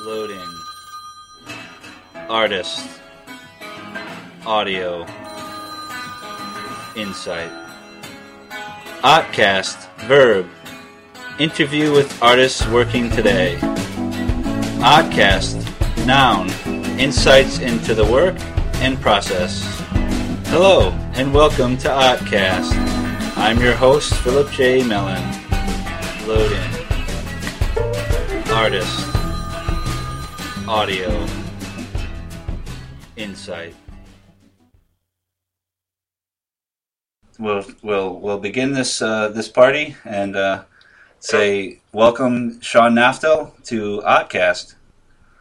Loading. Artist. Audio. Insight. Ahtcast. Verb. Interview with artists working today. Ahtcast. Noun. Insights into the work and process. Hello, and welcome to Ahtcast. I'm your host, Philip J. Mellon. Load in. Artist. Audio. Insight. We'll we'll we'll begin this uh, this party and uh, say welcome Sean Naftel to Ahtcast.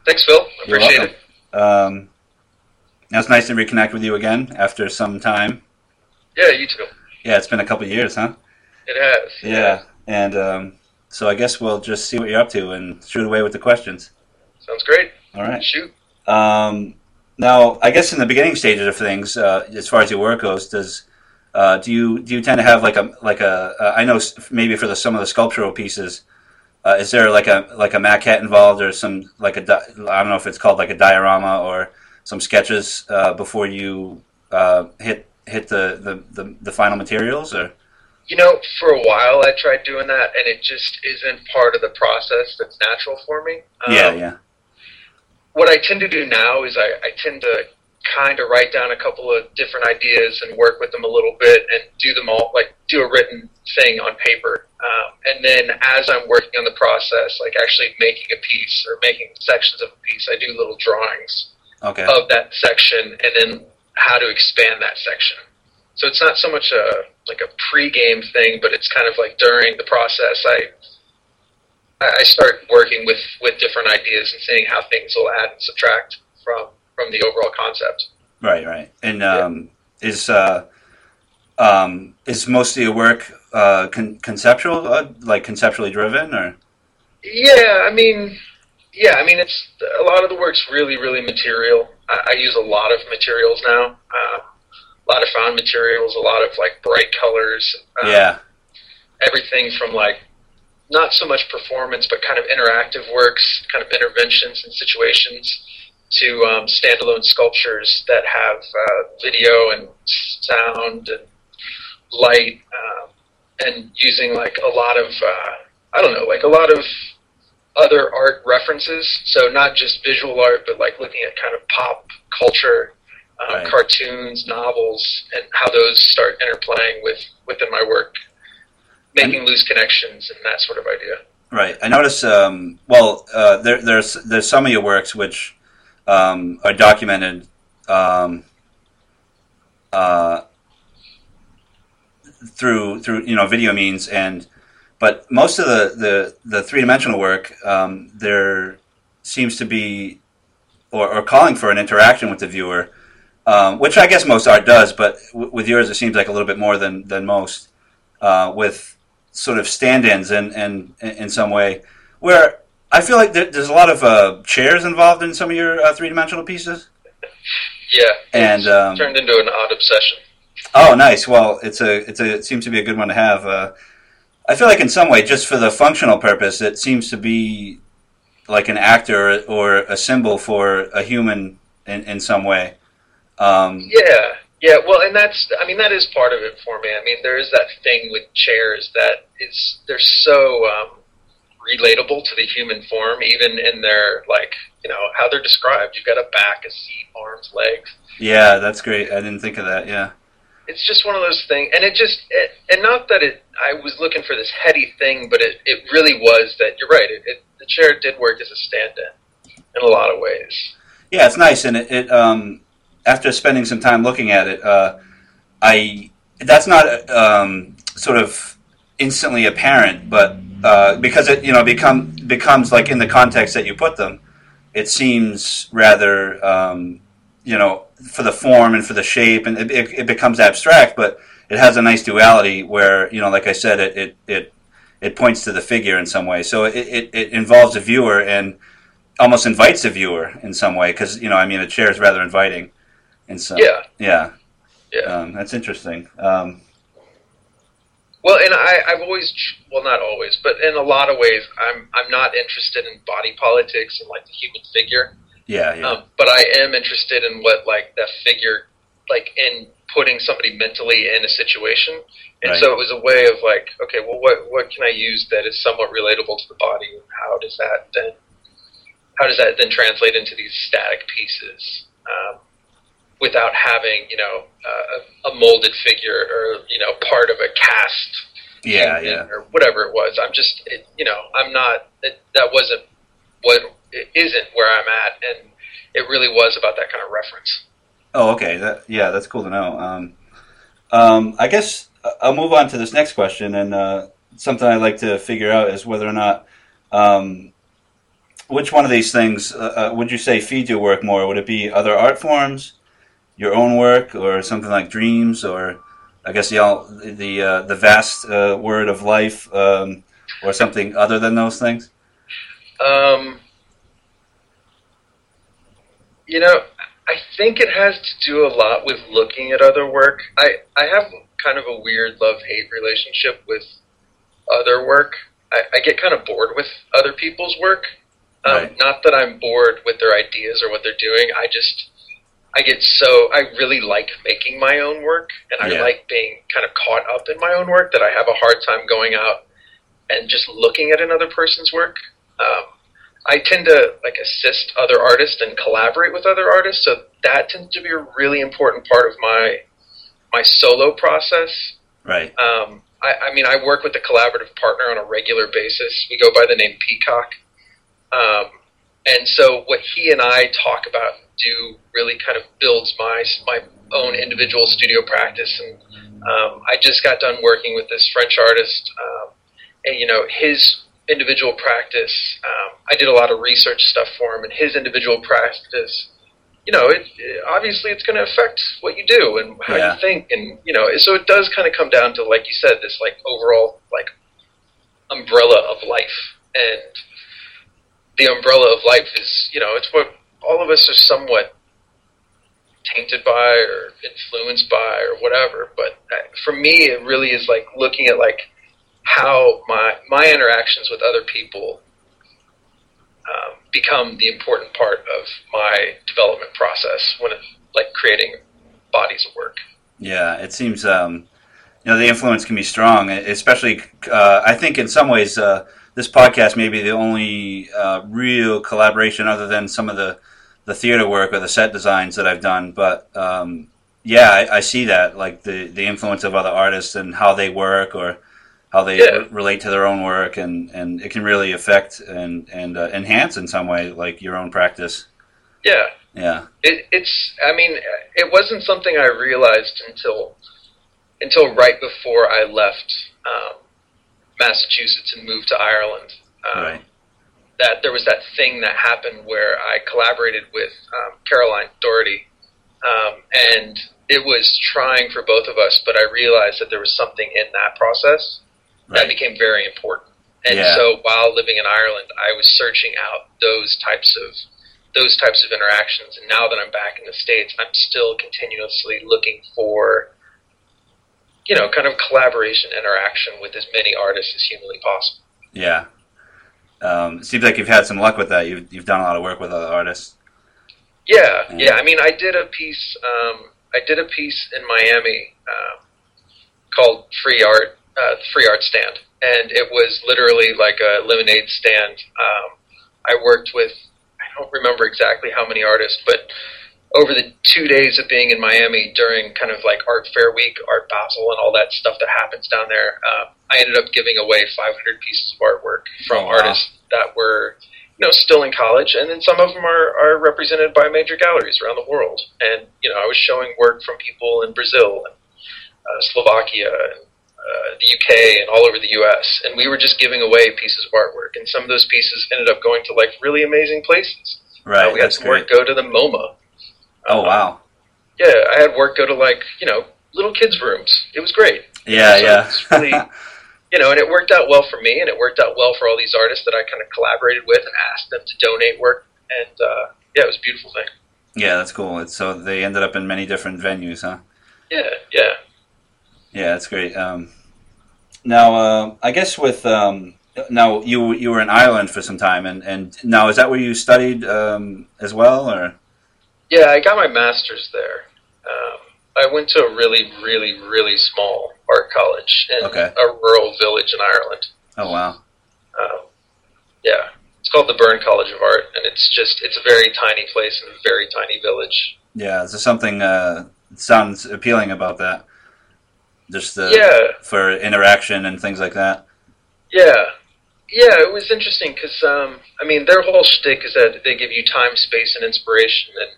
Thanks, Phil. Appreciate it. Um, now it's nice to reconnect with you again after some time. Yeah, you too. Yeah, it's been a couple of years, huh? It has. Yeah, and um, so I guess we'll just see what you're up to and shoot away with the questions. Sounds great. All right. Shoot. Um, now, I guess in the beginning stages of things, uh, as far as your work goes, does uh, do you do you tend to have like a like a uh, I know maybe for the some of the sculptural pieces, uh, is there like a like a maquette involved or some like a di- I don't know if it's called like a diorama or some sketches uh, before you uh, hit hit the, the, the, the final materials or You know, for a while I tried doing that, and it just isn't part of the process that's natural for me. Um, yeah yeah What I tend to do now is I, I tend to kind of write down a couple of different ideas and work with them a little bit and do them all, like do a written thing on paper. Um, and then as I'm working on the process, like actually making a piece or making sections of a piece, I do little drawings. okay of that section and then how to expand that section. So it's not so much a like a pre-game thing, but it's kind of like during the process. I I start working with with different ideas and seeing how things will add and subtract from from the overall concept. Right, right. And um, is uh, um, is most of your work uh, con- conceptual, uh, like conceptually driven, or Yeah, I mean, yeah, I mean, it's a lot of the work's really, really material. I, I use a lot of materials now, um, a lot of found materials, a lot of like bright colors. Um, yeah, everything from like not so much performance but kind of interactive works, kind of interventions and situations, to um, standalone sculptures that have uh, video and sound and light, um, and using like a lot of uh, I don't know, like a lot of other art references. So not just visual art, but like looking at kind of pop culture. Um, Right. Cartoons, novels, and how those start interplaying with within my work making loose connections and that sort of idea. right. I notice. Um, well, uh, there, there's there's some of your works which um, are documented. Um, uh, through through you know video means and but most of the the, the three dimensional work um, there seems to be or, or calling for an interaction with the viewer um, which I guess most art does but w- with yours it seems like a little bit more than than most uh, with sort of stand-ins in, in in some way where I feel like there's a lot of uh, chairs involved in some of your uh, three-dimensional pieces Yeah, And, it's um, turned into an odd obsession. Oh, nice. Well, it's a it's a it seems to be a good one to have. Uh, I feel like in some way, just for the functional purpose, it seems to be like an actor or a symbol for a human in, in some way. Um, Yeah, yeah. Well, and that's I mean that is part of it for me. I mean there is that thing with chairs that is they're so um, relatable to the human form, even in their like you know how they're described. You've got a back, a seat, arms, legs. yeah, that's great. I didn't think of that. Yeah, it's just one of those things and it just it, and not that it i was looking for this heady thing but it, it really was that you're right it, it, the chair did work as a stand-in in a lot of ways yeah, it's nice. And it, it um, after spending some time looking at it, uh, I that's not um, sort of instantly apparent, but uh, because it you know become becomes like in the context that you put them, it seems rather um, you know for the form and for the shape, and it, it, it becomes abstract, but it has a nice duality where you know, like I said, it it it, it points to the figure in some way. So it, it, it involves a viewer and almost invites a viewer in some way because you know, I mean, a chair is rather inviting. And so yeah yeah, yeah um, that's interesting. Um, Well, and I, I've always, well, not always, but in a lot of ways, I'm I'm not interested in body politics and like the human figure. Yeah, yeah. Um, but I am interested in what like that figure, like in putting somebody mentally in a situation. And Right. so it was a way of like, okay, well, what what can I use that is somewhat relatable to the body, and how does that then, how does that then translate into these static pieces, um, without having you know uh, a, molded figure or you know part of a cast yeah, yeah. or whatever it was. I'm just, it, you know, I'm not. It, that wasn't what it isn't where I'm at, and it really was about that kind of reference. Oh, okay. That, yeah, that's cool to know. Um, um, I guess I'll move on to this next question, and uh, something I'd like to figure out is whether or not um, which one of these things uh, uh, would you say feed your work more? Would it be other art forms, your own work, or something like dreams, or I guess the all, the uh, the vast uh, word of life, um, or something other than those things? Um, you know, I think it has to do a lot with looking at other work. I I have kind of a weird love hate relationship with other work. I, I get kind of bored with other people's work. Um, Right. Not that I'm bored with their ideas or what they're doing. I just I get so I really like making my own work, and I Yeah. like being kind of caught up in my own work. That I have a hard time going out and just looking at another person's work. Um, I tend to like assist other artists and collaborate with other artists, so that tends to be a really important part of my my solo process. Right. Um, I, I mean, I work with a collaborative partner on a regular basis. We go by the name Peacock, um, and so what he and I talk about do really kind of builds my my own individual studio practice. And um, I just got done working with this French artist, um, and you know his individual practice. Um, I did a lot of research stuff for him, and his individual practice. You know, it, it obviously it's going to affect what you do and how Yeah. you think, and you know, so it does kind of come down to, like you said, this like overall like umbrella of life, and the umbrella of life is, you know, it's what all of us are somewhat tainted by or influenced by or whatever. But for me, it really is like looking at like how my my interactions with other people um, become the important part of my development process when it, like creating bodies of work. Yeah, it seems um, you know the influence can be strong, especially uh, I think in some ways uh, this podcast may be the only uh, real collaboration other than some of the the theater work or the set designs that I've done. But um, yeah, I, I see that like the the influence of other artists and how they work or how they Yeah. relate to their own work, and, and it can really affect and and uh, enhance in some way like your own practice. Yeah, Yeah, it, it's. I mean, it wasn't something I realized until until right before I left um, Massachusetts and moved to Ireland. Um, right. That there was that thing that happened where I collaborated with um, Caroline Doherty, um, and it was trying for both of us. But I realized that there was something in that process that became very important. And Yeah. so while living in Ireland, I was searching out those types of those types of interactions. And now that I'm back in the states, I'm still continuously looking for you know, kind of collaboration, interaction with as many artists as humanly possible. Yeah. Um, it seems like you've had some luck with that. You've, you've done a lot of work with other artists. Yeah, Yeah. yeah. I mean, I did a piece. Um, I did a piece in Miami um, called "Free Art," uh, "Free Art Stand," and it was literally like a lemonade stand. Um, I worked with. I don't remember exactly how many artists, but over the two days of being in Miami during kind of like Art Fair Week, Art Basel, and all that stuff that happens down there, uh, I ended up giving away 500 pieces of artwork from wow. artists that were you know, still in college, and then some of them are, are represented by major galleries around the world. And you know, I was showing work from people in Brazil and uh, Slovakia and uh, the UK and all over the US, and we were just giving away pieces of artwork, and some of those pieces ended up going to like really amazing places. Right. Uh, we had some great. work go to the MoMA. Oh, wow. Yeah, I had work go to like you know little kids' rooms. It was great. Yeah, so yeah. it's really- you know, and it worked out well for me, and it worked out well for all these artists that I kind of collaborated with and asked them to donate work, and uh, yeah, it was a beautiful thing. yeah, that's cool. It's, so they ended up in many different venues, huh? Yeah, yeah, Yeah, that's great. Um, now, uh, I guess with um, now you you were in Ireland for some time, and, and now is that where you studied um, as well, or? Yeah, I got my master's there. Um, I went to a really, really, really small art college in Okay. a rural village in Ireland. Oh wow, Um, yeah, it's called the Burren College of Art, and it's just it's a very tiny place in a very tiny village. yeah. Is there something uh, sounds appealing about that? Just the Yeah, for interaction and things like that. yeah, yeah. It was interesting because um, I mean their whole shtick is that they give you time, space, and inspiration. And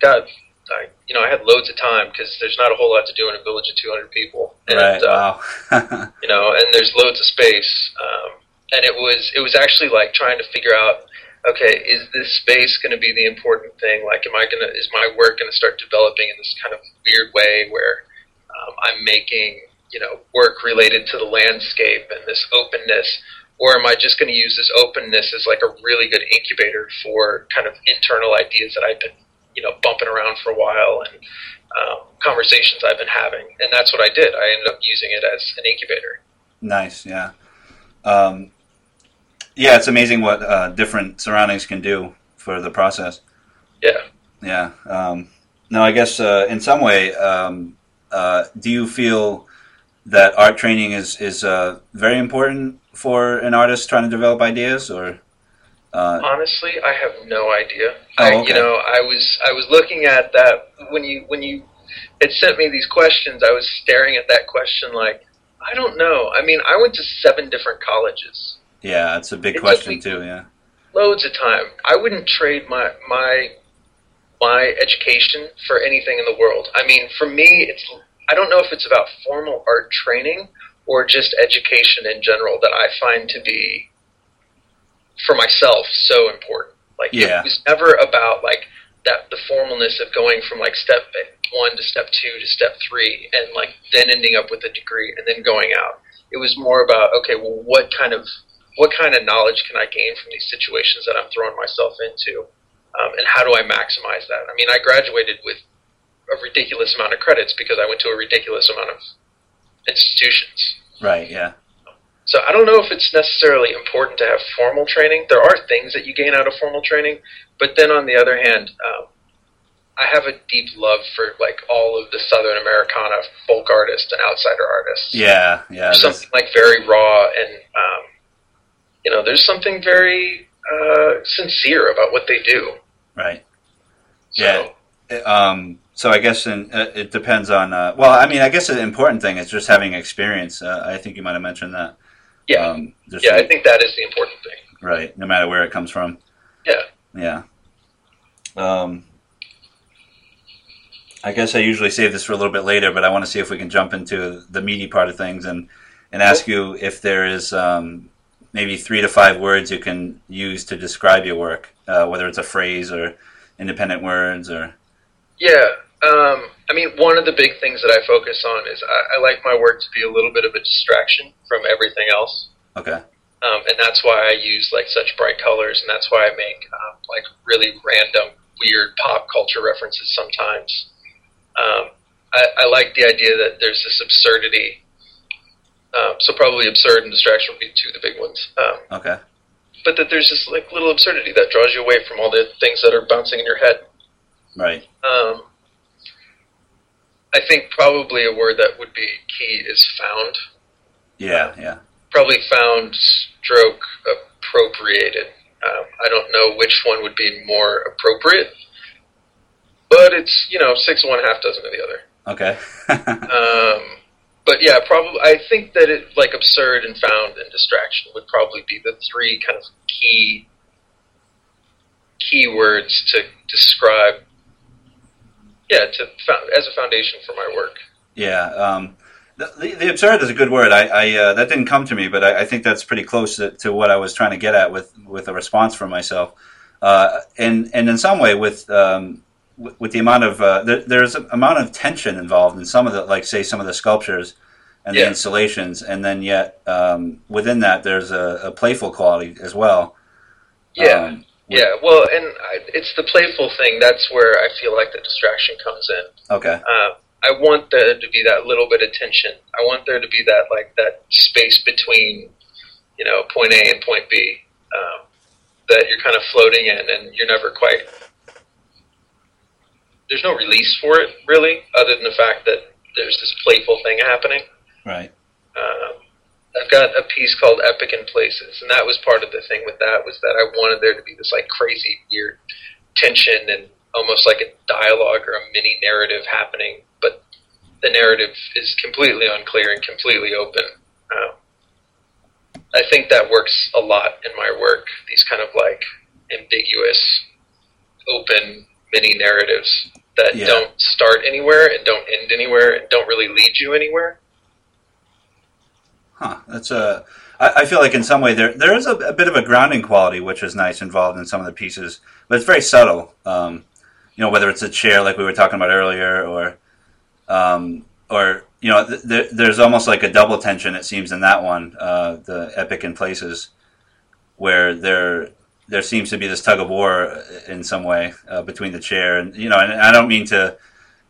God, I you know I had loads of time because there's not a whole lot to do in a village of 200 people. And, right. uh, wow. you know, and there's loads of space. Um, and it was it was actually like trying to figure out, okay, is this space going to be the important thing? Like, am I gonna is my work going to start developing in this kind of weird way where um, I'm making you know work related to the landscape and this openness, or am I just going to use this openness as like a really good incubator for kind of internal ideas that I've been you know bumping around for a while and um, conversations I've been having, and that's what I did. I ended up using it as an incubator. Nice, yeah. Um, yeah, it's amazing what uh, different surroundings can do for the process. Yeah. Yeah. Um, no, I guess uh, in some way, um, uh, do you feel that art training is is uh, very important for an artist trying to develop ideas, or uh, Honestly, I have no idea. Oh, I, you know, I was I was looking at that when you when you it sent me these questions. I was staring at that question like I don't know. I mean, I went to seven different colleges, yeah, it's a big It question too. Yeah. loads of time. I wouldn't trade my my my education for anything in the world. I mean, for me, it's I don't know if it's about formal art training or just education in general that I find to be for myself so important. Like Yeah. it was never about like that the formalness of going from like step one to step two to step three and like then ending up with a degree and then going out. It was more about okay, well, what kind of what kind of knowledge can I gain from these situations that I'm throwing myself into, um, and how do I maximize that? I mean, I graduated with a ridiculous amount of credits because I went to a ridiculous amount of institutions. Right. Yeah. So I don't know if it's necessarily important to have formal training. There are things that you gain out of formal training, but then on the other hand, um, I have a deep love for like all of the Southern Americana folk artists and outsider artists. Yeah. Yeah. There's something like very raw and um, you know, there's something very uh, sincere about what they do. Right. So, Yeah. Um, so I guess in, uh, it depends on. Uh, well, I mean, I guess the important thing is just having experience. Uh, I think you might have mentioned that. Yeah, Um, yeah, I think that is the important thing. right. No matter where it comes from. Yeah. Yeah. Um, I guess I usually save this for a little bit later, but I want to see if we can jump into the meaty part of things and and ask you if there is um, maybe three to five words you can use to describe your work, uh, whether it's a phrase or independent words or Yeah, um, I mean, one of the big things that I focus on is I, I like my work to be a little bit of a distraction from everything else. okay. um, and that's why I use like such bright colors, and that's why I make um, like really random, weird pop culture references sometimes. Um, I, I like the idea that there's this absurdity. Um, so probably absurd and distraction would be two of the big ones. Um, Okay. but that there's this like little absurdity that draws you away from all the things that are bouncing in your head. Right. Um, I think probably a word that would be key is found. Yeah. Yeah. probably found stroke appropriated. Um, I don't know which one would be more appropriate, but it's you know six of one, half dozen of the other. Okay. Um, but yeah, probably I think that it like absurd and found and distraction would probably be the three kind of key keywords to describe. Yeah, to as a foundation for my work. yeah. Um, the, the, absurd is a good word. I, I uh, that didn't come to me, but I, I think that's pretty close to, to what I was trying to get at with, with a response for myself. Uh, and and in some way, with um, with, with the amount of uh, there, there's an amount of tension involved in some of the like say some of the sculptures and the installations, and then yet um, within that there's a, a playful quality as well. Yeah. Um, Yeah, well, and I, it's the playful thing. That's where I feel like the distraction comes in. Okay. Uh, I want there to be that little bit of tension. I want there to be that like that space between, you know, point A and point B, um, that you're kind of floating in, and you're never quite. There's no release for it really, other than the fact that there's this playful thing happening. Right. Um, I've got a piece called Epic in Places, and that was part of the thing with that was that I wanted there to be this like crazy, weird tension and almost like a dialogue or a mini narrative happening, but the narrative is completely unclear and completely open. Um, I think that works a lot in my work. These kind of like ambiguous, open mini narratives that Yeah. don't start anywhere and don't end anywhere and don't really lead you anywhere. Huh. That's a. I, I feel like in some way there there is a, a bit of a grounding quality which is nice involved in some of the pieces, but it's very subtle. Um, you know, whether it's a chair like we were talking about earlier, or um, or you know, th- th- there's almost like a double tension it seems in that one, uh, the epic in places, where there there seems to be this tug of war in some way uh, between the chair and you know, and I don't mean to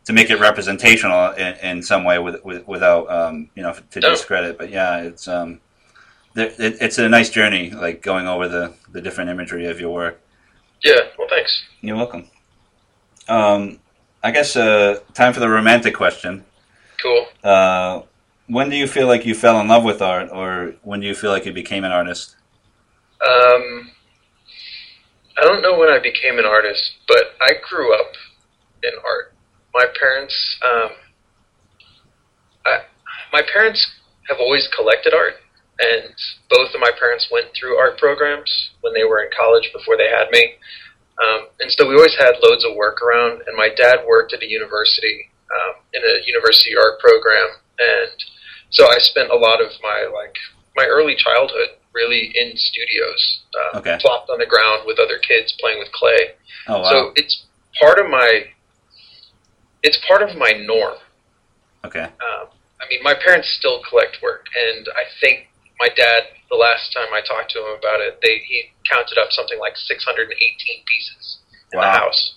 to make it representational in, in some way with, with, without um, you know to No. discredit, but yeah, it's um, it, it's a nice journey, like going over the the different imagery of your work. Yeah, well, thanks. You're welcome. Um, I guess uh, time for the romantic question. Cool. Uh, when do you feel like you fell in love with art, or when do you feel like you became an artist? Um, I don't know when I became an artist, but I grew up in art. My parents, um, I, my parents have always collected art, and both of my parents went through art programs when they were in college before they had me. Um, and so we always had loads of work around, and my dad worked at a university um, in a university art program, and so I spent a lot of my like my early childhood really in studios, uh, Okay. plopped on the ground with other kids playing with clay. Oh wow. So it's part of my it's part of my norm. okay. Um, I mean, my parents still collect work, and I think my dad, the last time I talked to him about it, they he counted up something like 618 pieces in the house.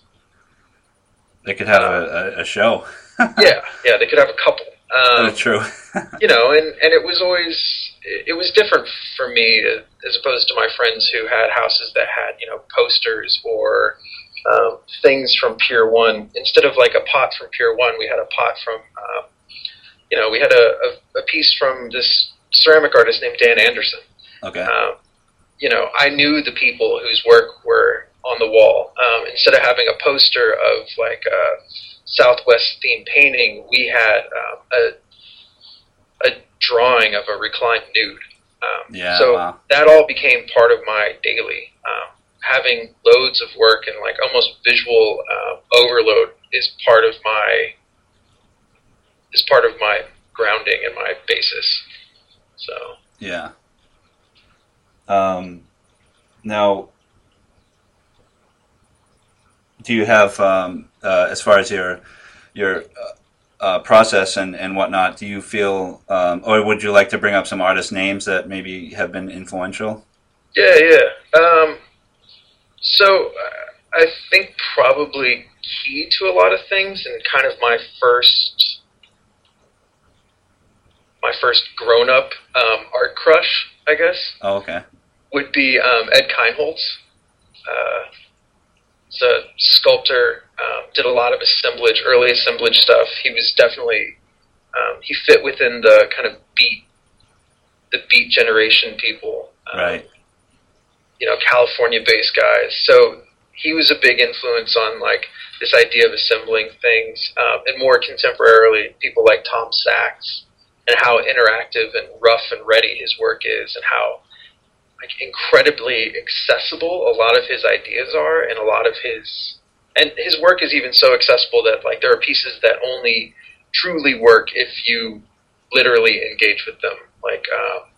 They could have a, a, show. yeah, yeah, they could have a couple. Um, That's true. you know, and and it was always it was different for me as opposed to my friends who had houses that had you know posters or um, things from Pier One. Instead of like a pot from Pier One, we had a pot from um, you know we had a, a, a piece from this ceramic artist named Dan Anderson. okay. Um, you know, I knew the people whose work were on the wall. Um, instead of having a poster of like a Southwest themed painting, we had um, a a drawing of a reclined nude. Um, Yeah, So wow. that all became part of my daily. Um, having loads of work and like almost visual uh, overload is part of my is part of my grounding and my basis. So. Yeah. Um, now, do you have, um, uh, as far as your your uh, uh, process and, and whatnot, do you feel, um, or would you like to bring up some artist names that maybe have been influential? Yeah, yeah. So uh, I think probably key to a lot of things, and kind of my first, my first grown-up um, art crush, I guess, Oh, okay. would be um, Ed Kienholz. Uh, he's a sculptor. Um, did a lot of assemblage, early assemblage stuff. He was definitely um, he fit within the kind of beat, the beat generation people. Um, Right. You know, California-based guys. So he was a big influence on like this idea of assembling things, um, and more contemporarily, people like Tom Sachs and how interactive and rough and ready his work is, and how like incredibly accessible a lot of his ideas are, and a lot of his and his work is even so accessible that like there are pieces that only truly work if you literally engage with them, like. Um,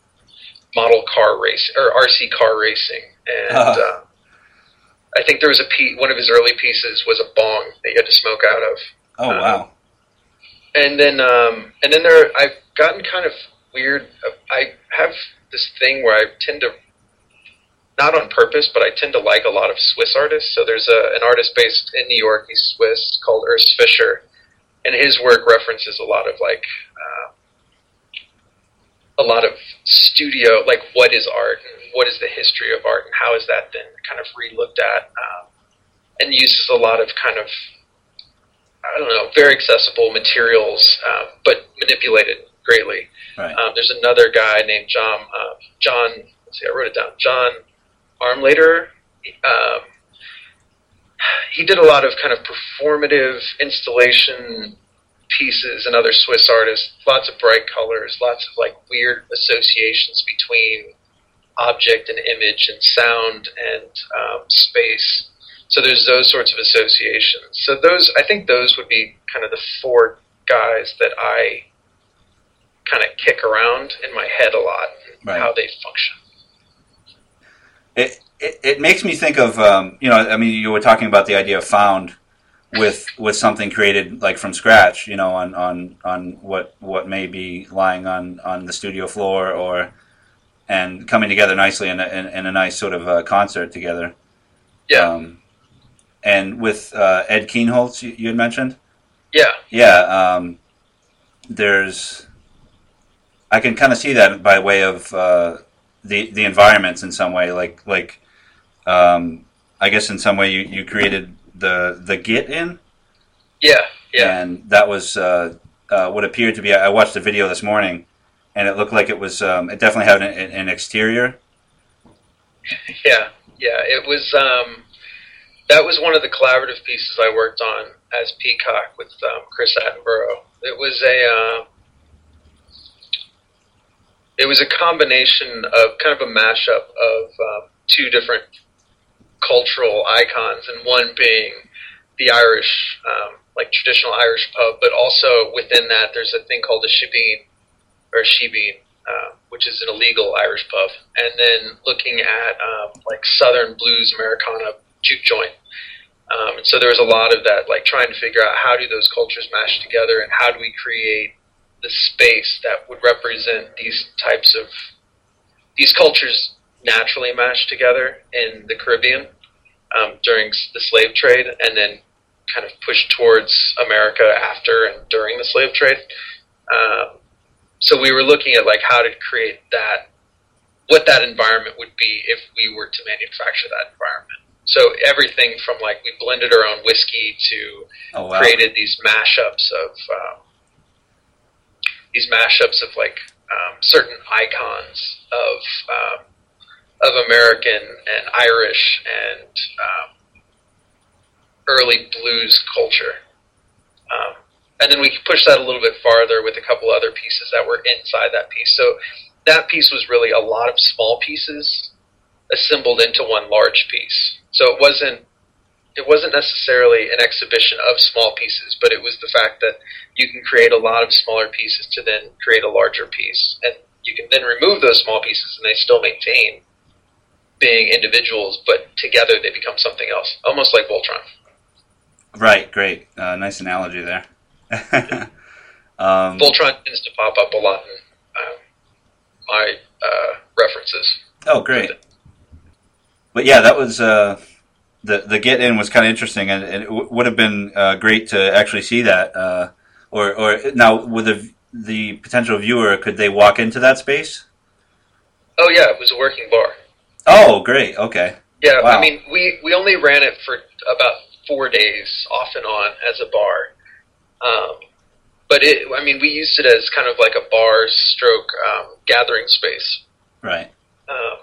model car race or RC car racing, and Uh-huh. uh, I think there was a piece. One of his early pieces was a bong that you had to smoke out of, Oh, Uh, wow. and then um, and then there I've gotten kind of weird. I have this thing where I tend to. Not on purpose, but I tend to like a lot of Swiss artists. So there's a, an artist based in New York. He's Swiss, called Urs Fischer, and his work references a lot of like uh, a lot of studio, like what is art and what is the history of art and how is that then kind of relooked at, um, and uses a lot of kind of I don't know very accessible materials, um, but manipulated greatly. Right. Um, there's another guy named John uh, John. Let's see, I wrote it down. John Armleder. Um, he did a lot of kind of performative installation pieces and other Swiss artists. Lots of bright colors, lots of like weird associations between object and image and sound and um, space. So there's those sorts of associations. So those, I think, those would be kind of the four guys that I kind of kick around in my head a lot, Right. how they function. It, it it makes me think of um, you know I mean you were talking about the idea of found with with something created like from scratch you know on on on what what may be lying on on the studio floor or and coming together nicely in a, in, in a nice sort of uh, concert together. Yeah, Um, and with uh, Ed Kienholz, you, you had mentioned. yeah, Yeah, um, there's. I can kind of see that by way of uh, the the environments in some way, like like. Um, I guess in some way you, you created the the Git in, yeah, yeah. and that was uh, uh, what appeared to be. I watched the video this morning, and it looked like it was. Um, it definitely had an, an exterior. Yeah, yeah. It was um, that was one of the collaborative pieces I worked on as Peacock with um, Chris Attenborough. It was a uh, it was a combination of kind of a mashup of um, two different cultural icons, and one being the Irish, um, like traditional Irish pub, but also within that there's a thing called a shebeen or shebeen, uh, which is an illegal Irish pub, and then looking at um, like Southern blues Americana juke joint. Um, and so there was a lot of that, like trying to figure out how do those cultures mash together, and how do we create the space that would represent these types of these cultures naturally mashed together in the Caribbean um, during the slave trade, and then kind of pushed towards America after and during the slave trade. Um, so we were looking at like how to create that, what that environment would be if we were to manufacture that environment. So everything from like we blended our own whiskey to Oh wow! created these mashups of um, these mashups of like um, certain icons of um, of American and Irish and um, early blues culture. Um, and then we pushed that a little bit farther with a couple other pieces that were inside that piece. So that piece was really a lot of small pieces assembled into one large piece. So it wasn't it wasn't necessarily an exhibition of small pieces, but it was the fact that you can create a lot of smaller pieces to then create a larger piece, and you can then remove those small pieces, and they still maintain being individuals, but together they become something else, almost like Voltron. Right, great, uh, nice analogy there. um, Voltron tends to pop up a lot in um, my uh, references. Oh, great. But yeah, that was uh, the the get in was kind of interesting, and, and it w- would have been uh, great to actually see that. Uh, or or now with the the potential viewer, could they walk into that space? Oh yeah, it was a working bar. Oh, great. Okay. Yeah, Wow. I mean, we, we only ran it for about four days, off and on, as a bar. Um, but it, I mean, we used it as kind of like a bar stroke um, gathering space. Right. Um,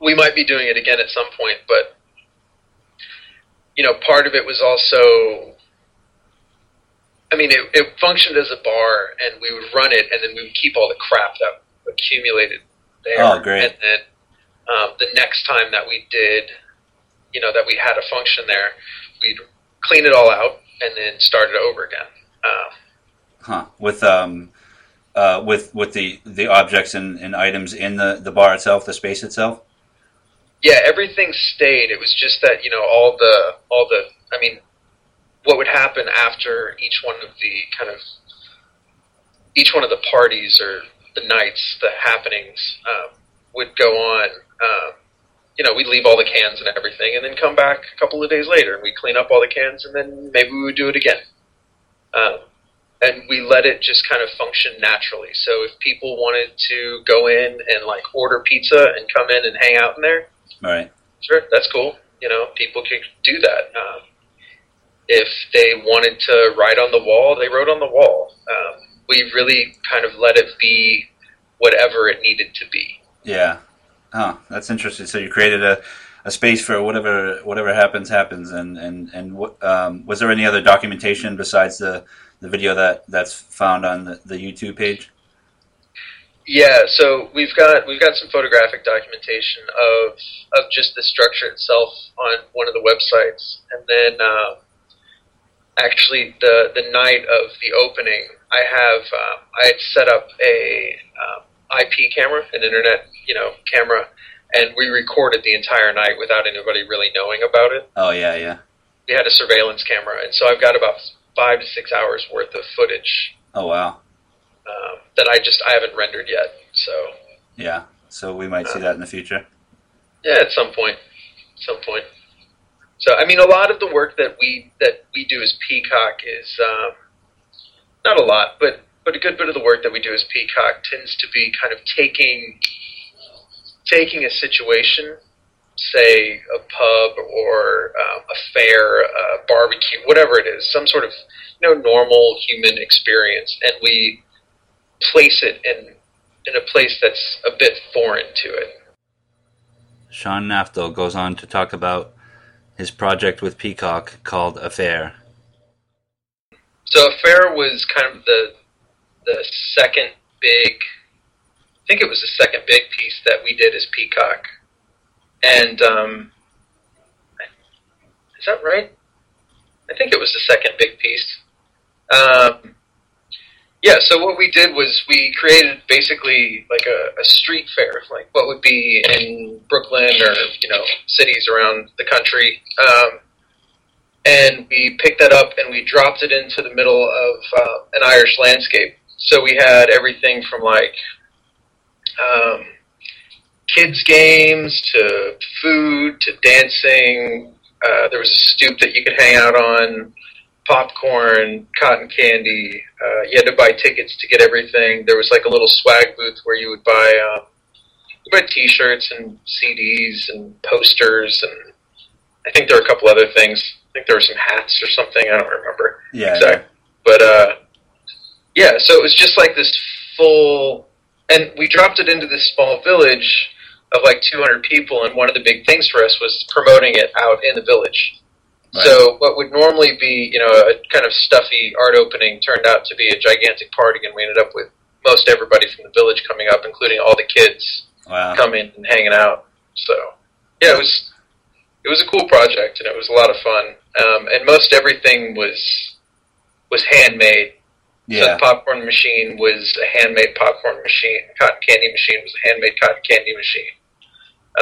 we might be doing it again at some point, but you know, part of it was also. I mean, it, it functioned as a bar, and we would run it, and then we would keep all the crap that accumulated there. Oh, great. And then um, the next time that we did, you know, that we had a function there, we'd clean it all out and then start it over again. Um, Huh. With um, uh, with with the the objects and, and items in the the bar itself, the space itself. yeah, everything stayed. It was just that you know all the all the. I mean, what would happen after each one of the kind of each one of the parties or the nights, the happenings um, would go on. Um, you know, we'd leave all the cans and everything, and then come back a couple of days later, and we'd clean up all the cans, and then maybe we would do it again. Um, and we let it just kind of function naturally. So if people wanted to go in and like order pizza and come in and hang out in there, Right. sure, that's cool. You know, people could do that. Um, if they wanted to write on the wall, they wrote on the wall. Um, we really kind of let it be whatever it needed to be. Yeah. Oh, that's interesting. So you created a, a space for whatever whatever happens happens, and and and what, um, was there any other documentation besides the the video that that's found on the, the YouTube page? Yeah, so we've got we've got some photographic documentation of of just the structure itself on one of the websites, and then uh, actually the the night of the opening, I have um, I had set up a um, IP camera, an internet you know camera, and we recorded the entire night without anybody really knowing about it. Oh yeah, yeah. We had a surveillance camera, and so I've got about five to six hours worth of footage Oh wow. um, that I just I haven't rendered yet. So Yeah. So we might see that in the future. yeah, at some point, at some point. So I mean, a lot of the work that we that we do as Peacock is um, not a lot, but but a good bit of the work that we do as Peacock tends to be kind of taking taking a situation, say a pub or um, a fair, a barbecue, whatever it is, some sort of you know normal human experience, and we place it in in a place that's a bit foreign to it. Sean Naftel goes on to talk about his project with Peacock called Affair. So Affair was kind of the the second big. I think it was the second big piece that we did as Peacock, and um, is that right? I think it was the second big piece. Um, yeah. So what we did was we created basically like a, a street fair, like what would be in Brooklyn or you know cities around the country. Um, and we picked that up and we dropped it into the middle of uh, an Irish landscape. So we had everything from like um, kids games to food to dancing. Uh, there was a stoop that you could hang out on, popcorn, cotton candy. Uh, you had to buy tickets to get everything. There was like a little swag booth where you would buy uh, you buy T-shirts and CDs and posters and I think there were a couple other things. I think there were some hats or something. I don't remember Yeah. exactly. But uh, yeah, so it was just like this full, and we dropped it into this small village of like 200 people, and one of the big things for us was promoting it out in the village. Right. So what would normally be, you know, a kind of stuffy art opening turned out to be a gigantic party, and we ended up with most everybody from the village coming up, including all the kids Wow. coming and hanging out. So yeah, it was it was a cool project and it was a lot of fun. Um, and most everything was was handmade. So the popcorn machine was a handmade popcorn machine. Cotton candy machine was a handmade cotton candy machine.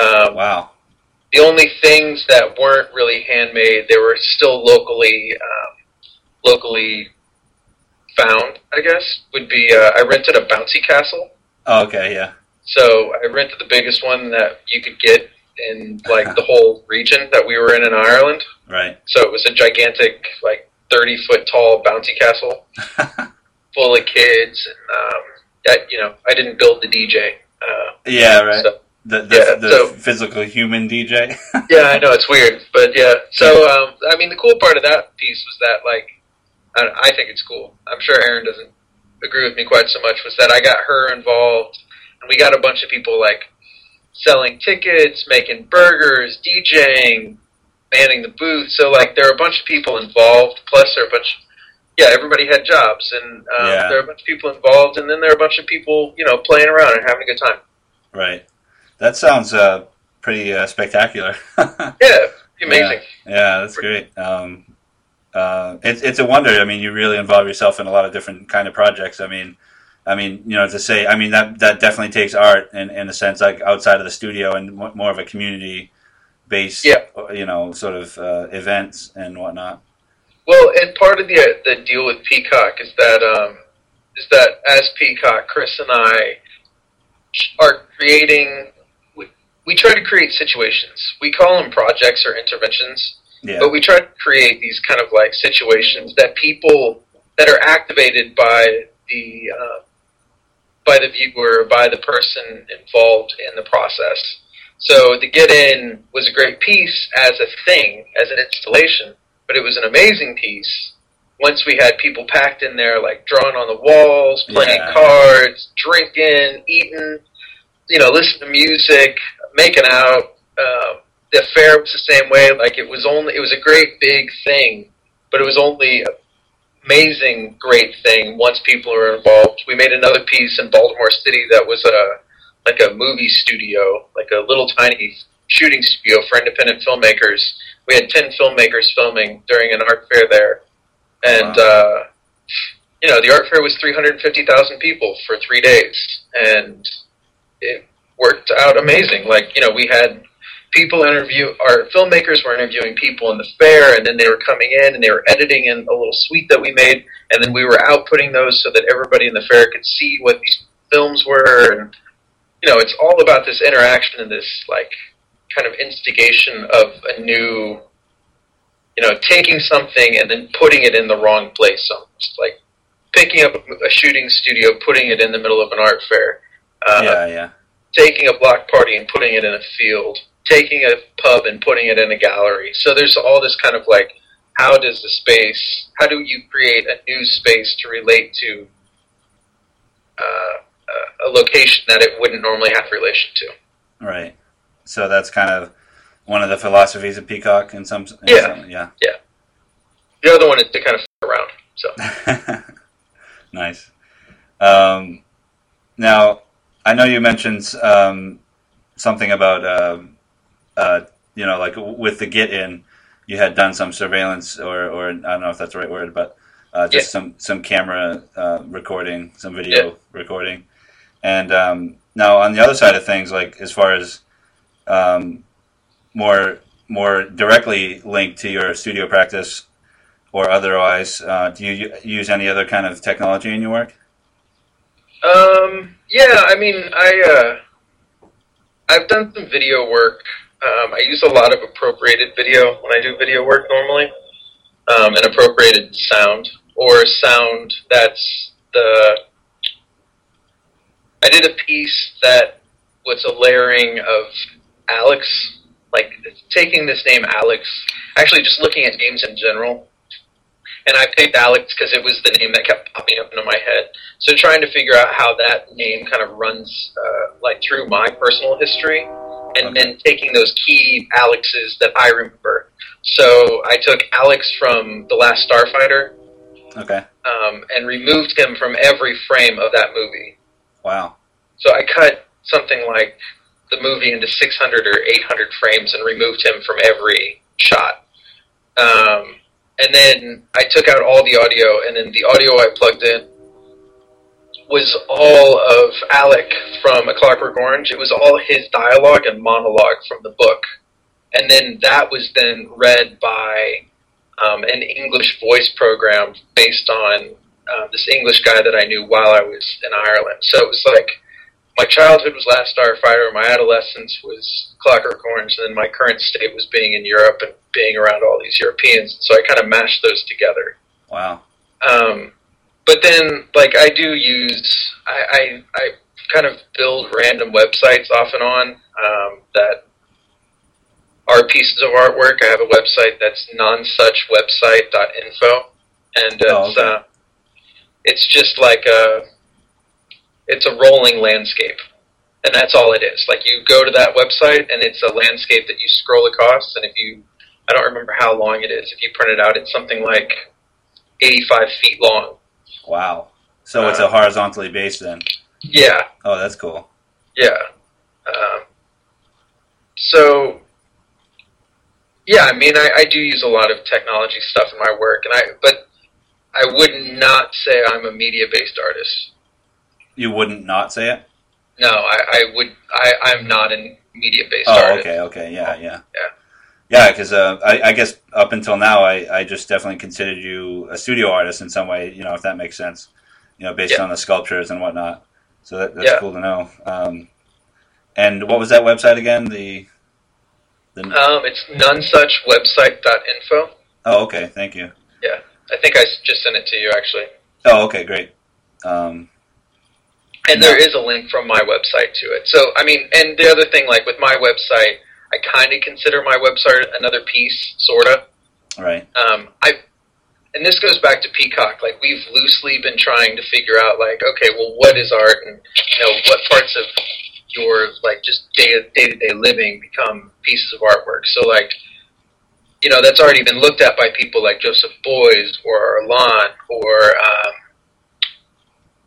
Um, Wow. the only things that weren't really handmade, they were still locally um, locally found. I guess would be uh, I rented a bouncy castle. Oh, okay. Yeah. So I rented the biggest one that you could get in like the whole region that we were in in Ireland. Right. So it was a gigantic, like thirty foot tall bouncy castle full of kids, and um, I, you know I didn't build the DJ. Uh, yeah. Right. so, the the, yeah, the so- physical human DJ. yeah, I know it's weird, but yeah. So um, I mean, the cool part of that piece was that like I, I think it's cool. I'm sure Aaron doesn't agree with me quite so much. Was that I got her involved, and we got a bunch of people like selling tickets, making burgers, DJing, manning the booth. So like there are a bunch of people involved. Plus there are a bunch. Yeah, everybody had jobs, and um, Yeah. there are a bunch of people involved, and then there are a bunch of people, you know, playing around and having a good time. right. That sounds uh, pretty uh, spectacular. Yeah, amazing. Yeah, that's great. Um, uh, it's it's a wonder. I mean, you really involve yourself in a lot of different kind of projects. I mean, I mean, you know, to say, I mean, that that definitely takes art in in a sense, like outside of the studio and more of a community based, Yeah. you know, sort of uh, events and whatnot. Well, and part of the the deal with Peacock is that um, is that as Peacock, Chris and I are creating. We, we try to create situations. We call them projects or interventions, Yeah, but we try to create these kind of like situations that people that are activated by the uh, by the viewer, by the person involved in the process. So the Get In was a great piece as a thing, as an installation, but it was an amazing piece once we had people packed in there, like drawing on the walls, playing Yeah. cards, drinking, eating, you know, listening to music, making out. Um, the affair was the same way. Like it was only, it was a great big thing, but it was only a amazing great thing once people were involved. We made another piece in Baltimore City that was a like a movie studio, like a little tiny shooting studio for independent filmmakers. We had ten filmmakers filming during an art fair there, and uh, you know the art fair was three hundred fifty thousand people for three days, and it worked out amazing. Like you know we had people interview our filmmakers were interviewing people in the fair and then they were coming in and they were editing in a little suite that we made. And then we were outputting those so that everybody in the fair could see what these films were. And you know it's all about this interaction and this like kind of instigation of a new you know taking something and then putting it in the wrong place almost like picking up a shooting studio putting it in the middle of an art fair uh, yeah, yeah. taking a block party and putting it in a field, taking a pub and putting it in a gallery. So there's all this kind of like, how does the space, how do you create a new space to relate to uh, a location that it wouldn't normally have relation to? Right. So that's kind of one of the philosophies of Peacock in some. In Yeah. some- yeah. The other one is to kind of f- around. So nice. Um, now, I know you mentioned um, something about, um uh, you know, like with the get in, you had done some surveillance, or, or I don't know if that's the right word, but uh, just some some camera uh, recording, some video Yeah. recording, and um, now on the other side of things, like as far as um, more more directly linked to your studio practice or otherwise, uh, do you use any other kind of technology in your work? Um, yeah, I mean, I uh, I've done some video work. Um, I use a lot of appropriated video when I do video work normally, um, and appropriated sound or sound that's the. I did a piece that was a layering of Alex, like taking this name Alex, actually just looking at names in general. And I picked Alex because it was the name that kept popping up into my head. So trying to figure out how that name kind of runs uh, like through my personal history, and Okay. then taking those key Alexes that I remember. So I took Alex from The Last Starfighter Okay. um, and removed him from every frame of that movie. Wow. So I cut something like the movie into 600 or 800 frames and removed him from every shot. Um, and then I took out all the audio, and then the audio I plugged in was all of Alex from A Clockwork Orange. It was all his dialogue and monologue from the book. And then that was then read by um, an English voice program based on uh, this English guy that I knew while I was in Ireland. So it was like my childhood was Last Starfighter, my adolescence was Clockwork Orange, and then my current state was being in Europe and being around all these Europeans. So I kind of mashed those together. Wow. Um, but then, like, I do use, I, I, I kind of build random websites off and on um, that are pieces of artwork. I have a website that's nonsuchwebsite.info, and it's, Oh, okay. uh, it's just like a, it's a rolling landscape. And that's all it is. Like you go to that website and it's a landscape that you scroll across and if you I don't remember how long it is. If you print it out, it's something like 85 feet long. Wow. So it's Uh, a horizontally based then. Yeah, Oh, that's cool. yeah. Um, so, yeah, I mean, I, I do use a lot of technology stuff in my work, and I but I would not say I'm a media-based artist. You wouldn't not say it? No, I, I would. I, I'm not a media-based Oh, artist. okay, okay, yeah, yeah, Yeah. yeah. Because uh, I, I guess up until now, I, I just definitely considered you a studio artist in some way. You know, if that makes sense. You know, based Yeah. on the sculptures and whatnot. So that, that's Yeah. cool to know. Um, and what was that website again? The the Um, it's nonesuchwebsite.info. oh, okay, thank you. Yeah. I think I just sent it to you actually. Oh, okay, great. Um, And there is a link from my website to it. So, I mean, and the other thing, like with my website, I kind of consider my website another piece, sorta. right. Um, I, and this goes back to Peacock. Like we've loosely been trying to figure out, like, okay, well, what is art, and you know, what parts of your like just day day to day living become pieces of artwork. So, like, you know, that's already been looked at by people like Joseph Beuys or Orlan or um,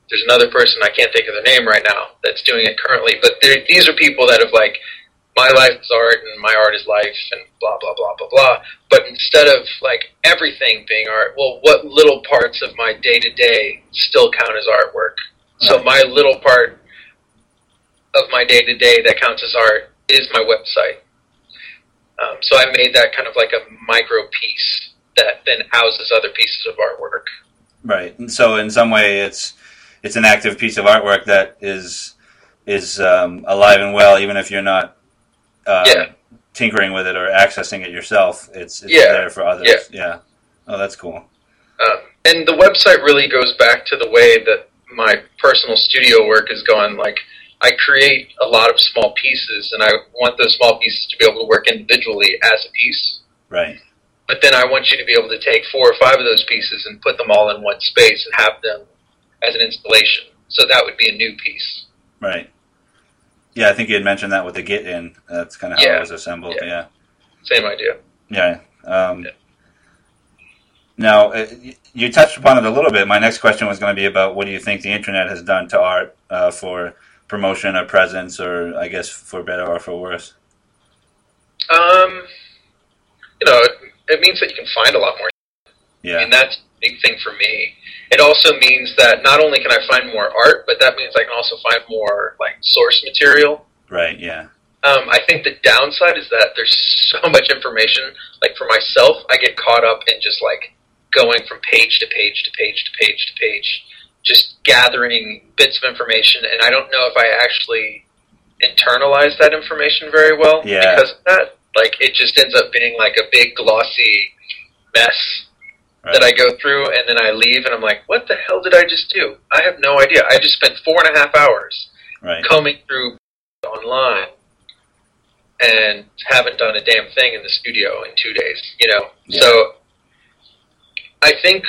there's another person I can't think of their name right now that's doing it currently. But these are people that have like my life is art and my art is life and blah blah blah blah blah. But instead of like everything being art, well, what little parts of my day to day still count as artwork? So my little part of my day to day that counts as art is my website. Um, so I made that kind of like a micro piece that then houses other pieces of artwork. Right. And so in some way, it's it's an active piece of artwork that is is um, alive and well, even if you're not uh, Yeah. tinkering with it or accessing it yourself. It's, it's Yeah. there for others. Yeah. Oh, that's cool. Um, and the website really goes back to the way that my personal studio work is going. Like, I create a lot of small pieces, and I want those small pieces to be able to work individually as a piece. Right. But then I want you to be able to take four or five of those pieces and put them all in one space and have them as an installation. So that would be a new piece. Right. Yeah, I think you had mentioned that with the Git in. That's kind of how Yeah. it was assembled. Yeah. Yeah. Same idea. Yeah. Um, Yeah. Now, uh, you touched upon it a little bit. My next question was going to be about what do you think the internet has done to art uh, for promotion or presence, or I guess for better or for worse? Um, you know, it, it means that you can find a lot more Yeah. And that's a big thing for me. It also means that not only can I find more art, but that means I can also find more like source material. Right. Yeah. Um, I think the downside is that there's so much information. Like for myself, I get caught up in just like going from page to page to page to page to page, just gathering bits of information, and I don't know if I actually internalize that information very well Yeah. because of that. Like it just ends up being like a big glossy mess Right. that I go through, and then I leave, and I'm like, what the hell did I just do? I have no idea. I just spent four and a half hours right. combing through online and haven't done a damn thing in the studio in two days, you know? Yeah. So I think,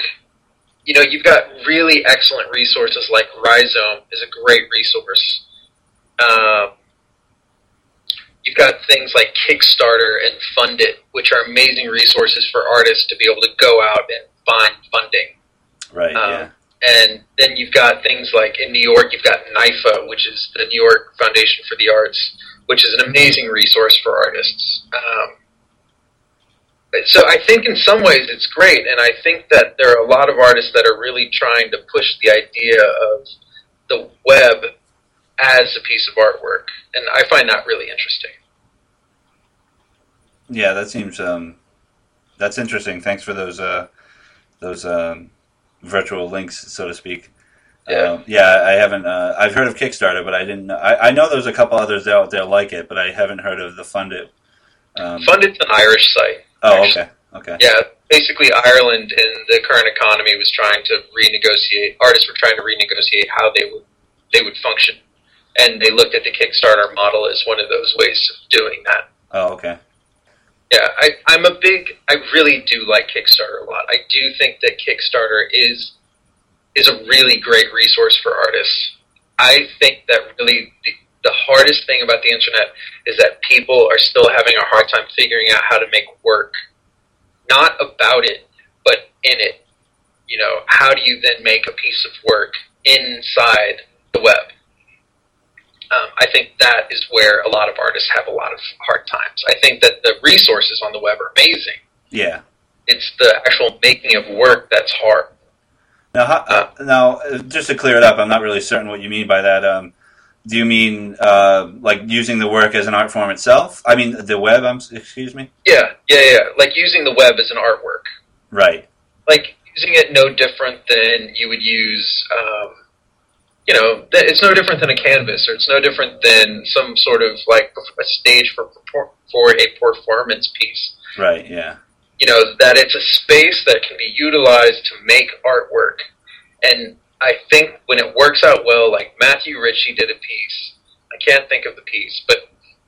you know, you've got really excellent resources like Rhizome is a great resource. Um, you've got things like Kickstarter and Fund It, which are amazing resources for artists to be able to go out and find funding. Right. um, yeah. And then you've got things like in New York, you've got NYFA, which is the New York Foundation for the Arts, which is an amazing resource for artists. Um, so I think in some ways it's great, and I think that there are a lot of artists that are really trying to push the idea of the web as a piece of artwork, and I find that really interesting. Yeah. That seems. Um, that's interesting. Thanks for those. Uh, those um, virtual links, so to speak. Yeah. Uh, yeah, I haven't. Uh, I've heard of Kickstarter, but I didn't. know- I, I know there's a couple others out there like it, but I haven't heard of the Fund It. Um, Fund It's an Irish site. oh, actually. okay, okay, Yeah, basically Ireland in the current economy was trying to renegotiate. Artists were trying to renegotiate how they would they would function, and they looked at the Kickstarter model as one of those ways of doing that. oh, okay, Yeah, I, I'm a big. I really do like Kickstarter a lot. I do think that Kickstarter is is a really great resource for artists. I think that really the, the hardest thing about the internet is that people are still having a hard time figuring out how to make work. Not about it, but in it. You know, how do you then make a piece of work inside the web? Um, I think that is where a lot of artists have a lot of hard times. I think that the resources on the web are amazing. yeah. It's the actual making of work that's hard. Now, how, uh, now, just to clear it up, I'm not really certain what you mean by that. Um, do you mean uh, like using the work as an art form itself? I mean the web. I'm excuse me. Yeah, yeah, yeah. Like using the web as an artwork. Right. Like using it no different than you would use, um, you know, it's no different than a canvas, or it's no different than some sort of like a stage for for a performance piece. Right. Yeah. you know, that it's a space that can be utilized to make artwork. And I think when it works out well, like Matthew Ritchie did a piece, I can't think of the piece, but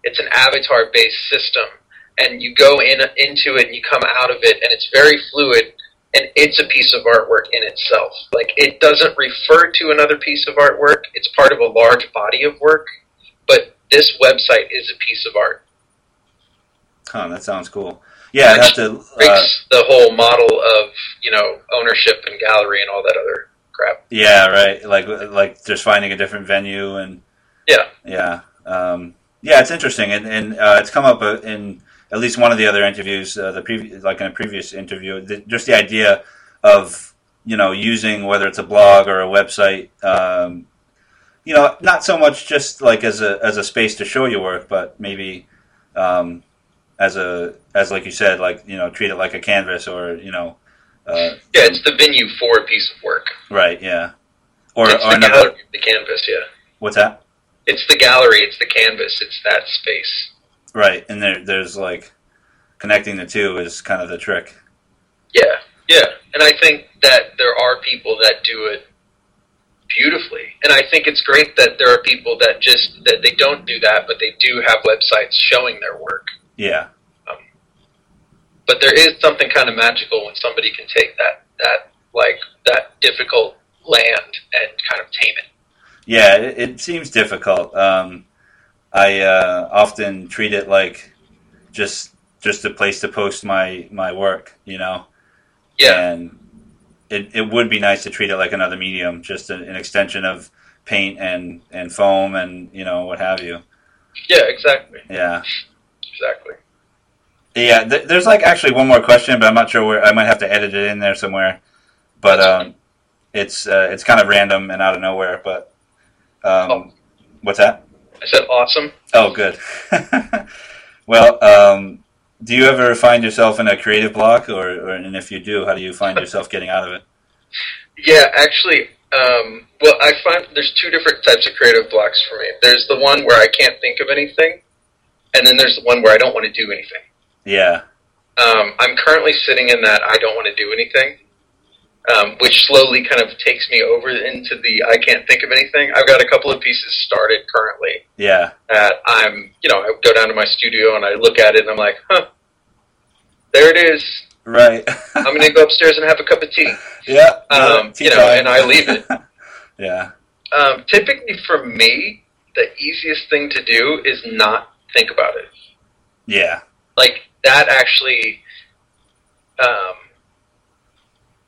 it's an avatar based system. And you go in into it and you come out of it, and it's very fluid, and it's a piece of artwork in itself. Like it doesn't refer to another piece of artwork; it's part of a large body of work. But this website is a piece of art. Huh, that sounds cool. Yeah, I'd have to. Uh, breaks the whole model of you know ownership and gallery and all that other crap. yeah, right. Like like just finding a different venue and Yeah, yeah, um, yeah. It's interesting, and and uh, it's come up uh, in at least one of the other interviews, uh, the previous like in a previous interview, the, just the idea of you know using whether it's a blog or a website. Um, you know, not so much just like as a as a space to show your work, but maybe um, as a as like you said, like you know, treat it like a canvas or you know, uh, yeah. It's the venue for a piece of work. right, yeah, or it's or the another. gallery, the canvas. Yeah, What's that? it's the gallery. It's the canvas. It's that space. Right, and there there's like connecting the two is kind of the trick. Yeah, yeah. And I think that there are people that do it beautifully. And I think it's great that there are people that just that they don't do that, but they do have websites showing their work. Yeah, But there is something kind of magical when somebody can take that that like that difficult land and kind of tame it. yeah. It, it seems difficult. Um, I uh, often treat it like just just a place to post my my work, you know. Yeah, and it, it would be nice to treat it like another medium, just an, an extension of paint and, and foam and you know what have you. yeah, exactly, Yeah, exactly. yeah. Th- there's like actually one more question, but I'm not sure where. I might have to edit it in there somewhere. But um, it's uh, it's kind of random and out of nowhere. But um, Oh. what's that? I said awesome. Oh, good. well, um, do you ever find yourself in a creative block, or, or and if you do, how do you find yourself getting out of it? Yeah, actually, um, well, I find there's two different types of creative blocks for me. There's the one where I can't think of anything, and then there's the one where I don't want to do anything. Yeah, Um, I'm currently sitting in that I don't want to do anything, um, which slowly kind of takes me over into the I can't think of anything. I've got a couple of pieces started currently yeah, that I'm, you know, I go down to my studio and I look at it and I'm like, huh, there it is. right. I'm going to go upstairs and have a cup of tea. Yeah. Um, tea you know, time. and I leave it. yeah. Um, typically, for me, the easiest thing to do is not think about it. Yeah. Like that actually, um,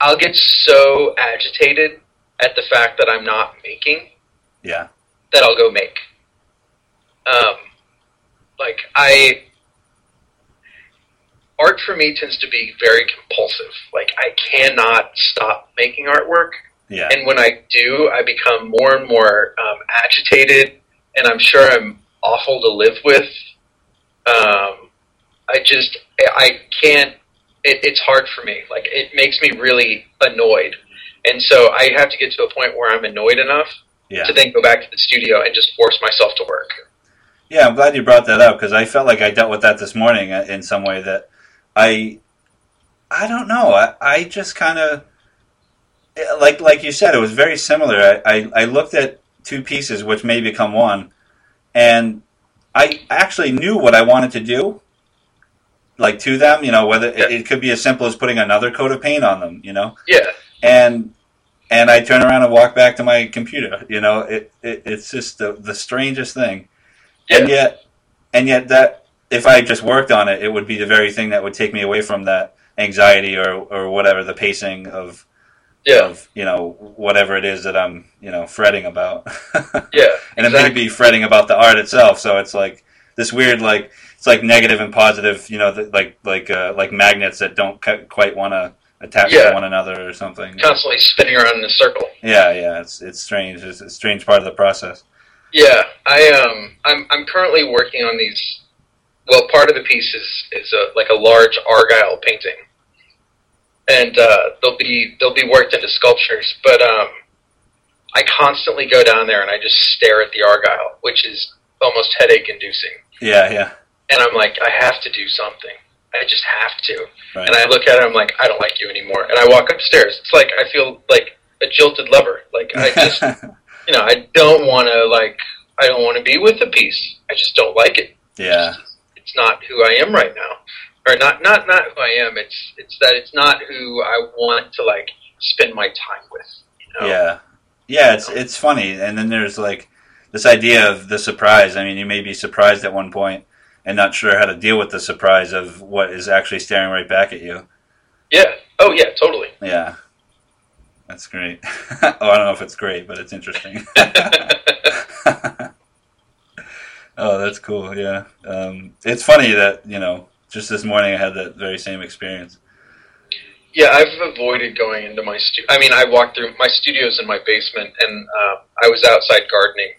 I'll get so agitated at the fact that I'm not making Yeah. that I'll go make. Um, like I, art for me tends to be very compulsive. Like I cannot stop making artwork. Yeah. And when I do, I become more and more um, agitated, and I'm sure I'm awful to live with. Um, I just, I can't. It, it's hard for me. Like it makes me really annoyed, and so I have to get to a point where I'm annoyed enough Yeah. to then go back to the studio and just force myself to work. Yeah, I'm glad you brought that up because I felt like I dealt with that this morning uh, in some way that I I don't know. I, I just kind of like like you said, it was very similar. I, I, I looked at two pieces which may become one, and I actually knew what I wanted to do. Like to them, you know, whether Yeah. it, it could be as simple as putting another coat of paint on them, you know, Yeah, and and I turn around and walk back to my computer. You know, it, it it's just the the strangest thing Yeah. and yet and yet that if I just worked on it, it would be the very thing that would take me away from that anxiety or or whatever the pacing of yeah, of you know whatever it is that I'm you know fretting about, yeah. and it may be fretting about the art itself. So it's like this weird like it's like negative and positive, you know, the, like like uh, like magnets that don't cu- quite want to attach Yeah. to one another or something. Constantly spinning around in a circle. Yeah, yeah, it's it's strange. It's a strange part of the process. Yeah, I um, I'm I'm currently working on these. Well, part of the piece is is a, like a large argyle painting, and uh, they'll be they'll be worked into sculptures. But um, I constantly go down there and I just stare at the argyle, which is almost headache inducing. Yeah, yeah, And I'm like, I have to do something. I just have to. Right. And I look at it, I'm like, I don't like you anymore. And I walk upstairs. It's like I feel like a jilted lover. Like I just, you know, I don't want to like, I don't want to be with the piece. I just don't like it. yeah. It's not who I am right now, or not, not, not who I am. It's, it's that it's not who I want to like spend my time with. You know? Yeah, yeah. It's it's funny, and then there's like this idea of the surprise. I mean, you may be surprised at one point and not sure how to deal with the surprise of what is actually staring right back at you. Yeah. Oh yeah. Totally. Yeah, that's great. oh, I don't know if it's great, but it's interesting. oh, that's cool. Yeah, um, it's funny that you know. Just this morning, I had that very same experience. Yeah, I've avoided going into my studio. I mean, I walked through my studio's in my basement, and uh, I was outside gardening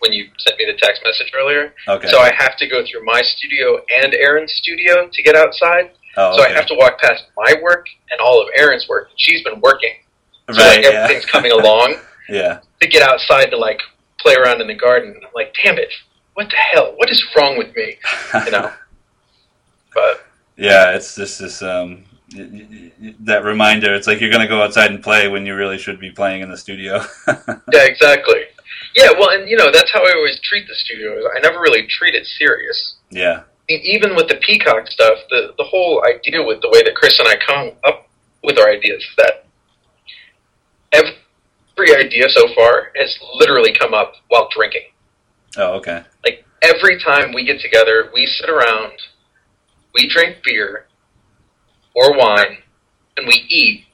when you sent me the text message earlier. Okay. So I have to go through my studio and Aaron's studio to get outside. oh, So. I have to walk past my work and all of Aaron's work. She's been working, so right. like yeah. everything's coming along yeah. to get outside to like play around in the garden. I'm like, damn it, what the hell? What is wrong with me? You know. But Yeah, it's just this um, that reminder. It's like you're going to go outside and play when you really should be playing in the studio. yeah, exactly. Yeah, well, and you know that's how I always treat the studio. I never really treat it serious. yeah, even with the Peacock stuff, the the whole idea with the way that Chris and I come up with our ideas is that every idea so far has literally come up while drinking. Oh, okay. Like every time we get together, we sit around, we drink beer or wine, and we eat,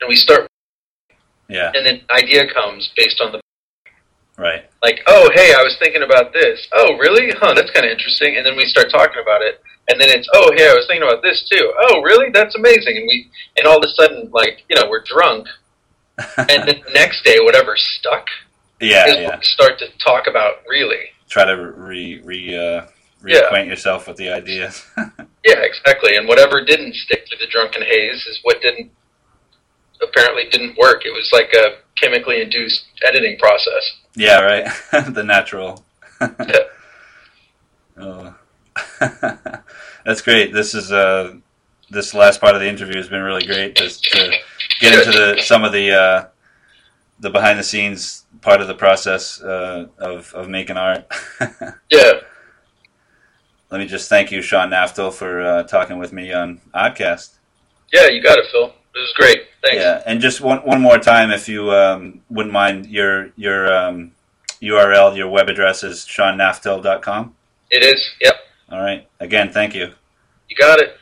and we start, Yeah, and then idea comes based on the right. like, oh, hey, I was thinking about this. Oh, really? Huh, that's kind of interesting. And then we start talking about it, and then it's, oh, hey, I was thinking about this too. Oh, really? That's amazing. And we, and all of a sudden, like, you know, we're drunk, and then the next day, whatever stuck yeah, is yeah. start to talk about. Really? Try to re re uh, Yeah. reacquaint yourself with the ideas. Yeah, exactly. And whatever didn't stick through the drunken haze is what didn't apparently didn't work. It was like a chemically induced editing process. Yeah, right. the natural. Yeah. oh. That's great. This is uh, this last part of the interview has been really great just to get into the some of the uh, the behind the scenes part of the process uh, of of making art. Yeah. Let me just thank you, Sean Naftel, for uh, talking with me on Ahtcast. Yeah, you got it, Phil. It was great. Thanks. Yeah, and just one one more time, if you um, wouldn't mind, your your um, URL, your web address is seannaftel.com. It is. Yep. All right. Again, thank you. You got it.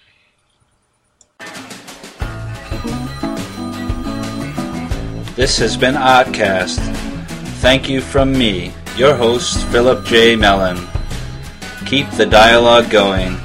This has been Ahtcast. Thank you from me, your host, Philip J. Mellon. Keep the dialogue going.